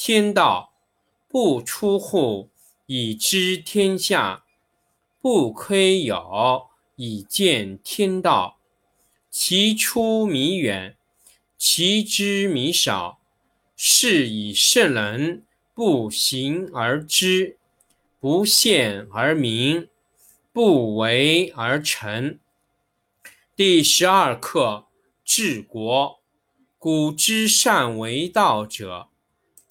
天道不出户，以知天下；不窥牖，以见天道。其出弥远，其知弥少。是以圣人不行而知，不见而明，不为而成。第十二课：治国。古之善为道者，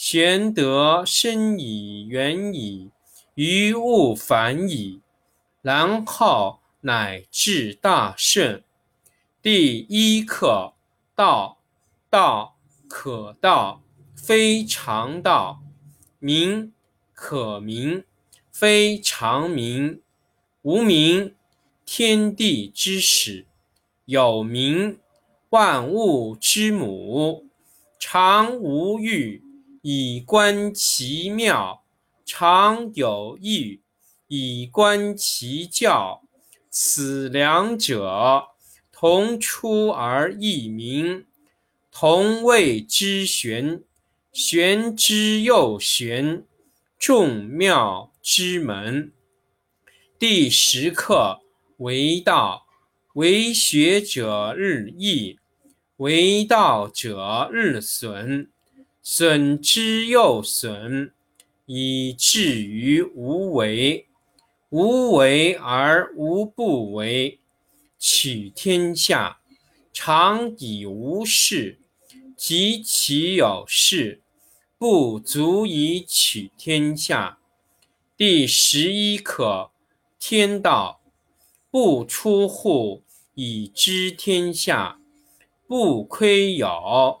玄德深以远矣，于物反矣，然后乃至大顺。第一课：道，道可道，非常道；名可名，非常名。无名，天地之始；有名。万物之母，常无欲，以观其妙；常有欲，以观其教。此两者，同出而异名，同谓之玄。玄之又玄，众妙之门。第十课：为道。为学者日益，为道者日损，损之又损，以至于无为。无为而无不为。取天下常以无事，及其有事，不足以取天下。第十一课：天道不出户。以知天下，不窥牖，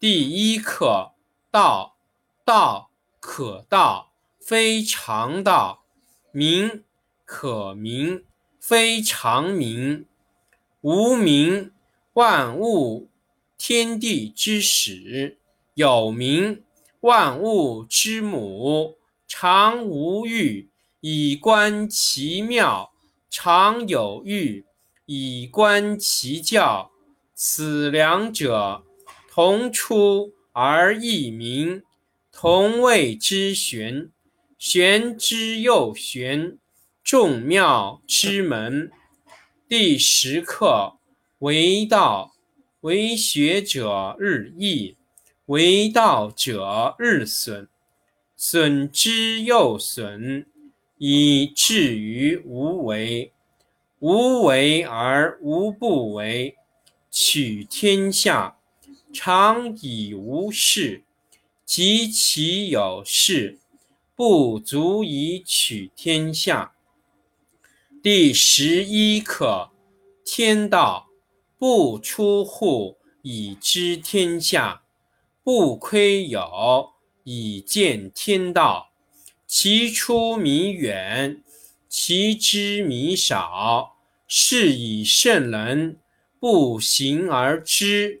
第一课：道，道可道，非常道；名可名，非常名。无名，万物天地之始；有名，万物之母。常无欲，以观其妙。常有欲，以观其教。此两者，同出而异名，同谓之玄。玄之又玄，众妙之门。第十课：为道，为学者日益，为道者日损，损之又损。以至于无为，无为而无不为。取天下常以无事，及其有事，不足以取天下。第十一课：天道不出户，以知天下；不窥牖，以见天道。其出弥远，其知弥少。是以圣人不行而知，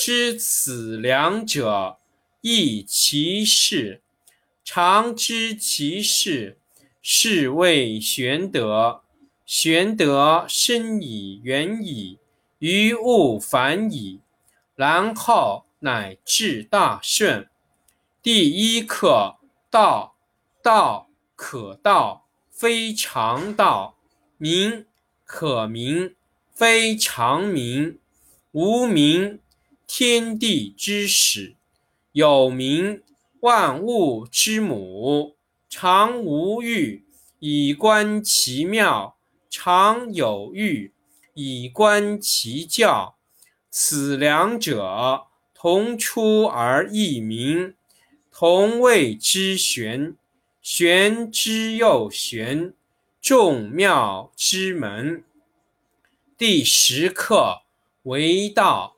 知此两者，亦其事。常知其事。是谓玄德。玄德深以远矣，于物反矣，然后乃至大顺。第一课：道。道可道，非常道；名可名，非常名。无名，天地之始；有名，万物之母。常无欲，以观其妙；常有欲，以观其教。此两者，同出而异名，同谓之玄。玄之又玄，众妙之门。第十课：为道，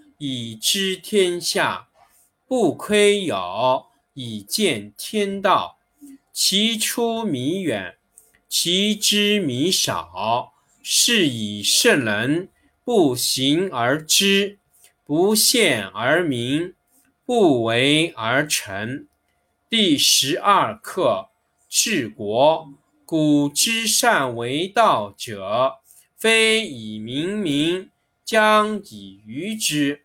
以知天下；不亏有，以见天道。其出弥远，其知弥少。是以圣人不行而知，不见而明，不为而成。第十二课：治国。古之善为道者，非以明民，将以愚之。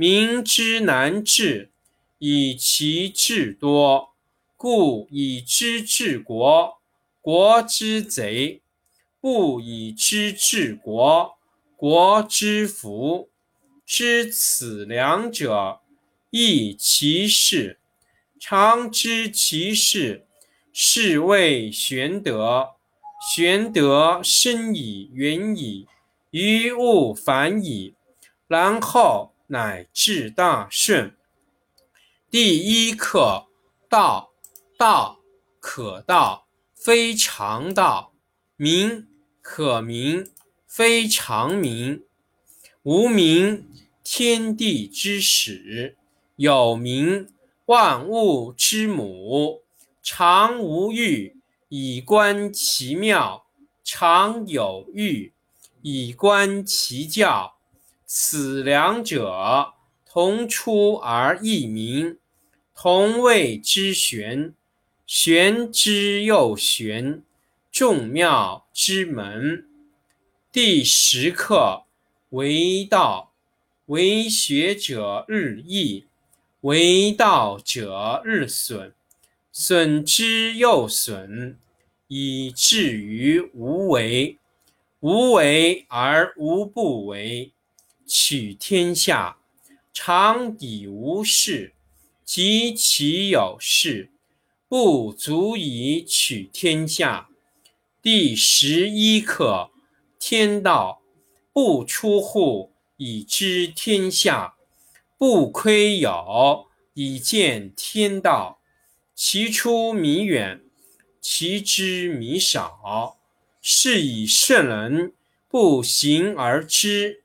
民之难治，以其智多。故以知治国，国之贼；不以知治国，国之福。知此两者，亦其事。常知其事，是谓玄德。玄德深矣远矣，于物反矣，然后乃至大顺。第一课：道。道可道，非常道；名可名，非常名。无名，天地之始；有名，万物之母。常无欲，以观其妙；常有欲，以观其教。此两者，同出而异名，同谓之玄。玄之又玄，众妙之门。第十课：为道，为学者日益，为道者日损。损之又损，以至于无为。无为而无不为。取天下常以无事，及其有事。不足以取天下。第十一课：天道不出户，以知天下；不窥牖，以见天道。其出弥远，其知弥少。是以圣人不行而知，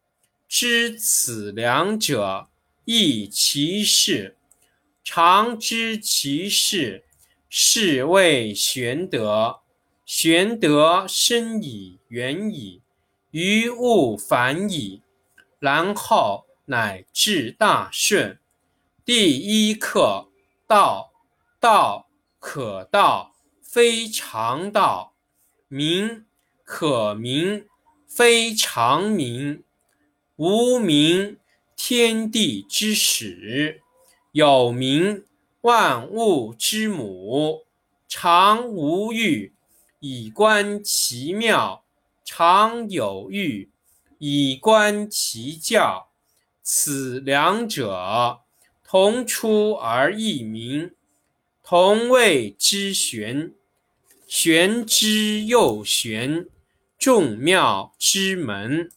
知此两者，亦其事。常知其事，是谓玄德。玄德深矣，远矣，于物反矣，然后乃至大顺。第一课：道。道可道，非常道；名可名，非常名。无名，天地之始；有名，万物之母。常无欲，以观其妙；常有欲，以观其教。此两者，同出而异名。同谓之玄，玄之又玄，众妙之门。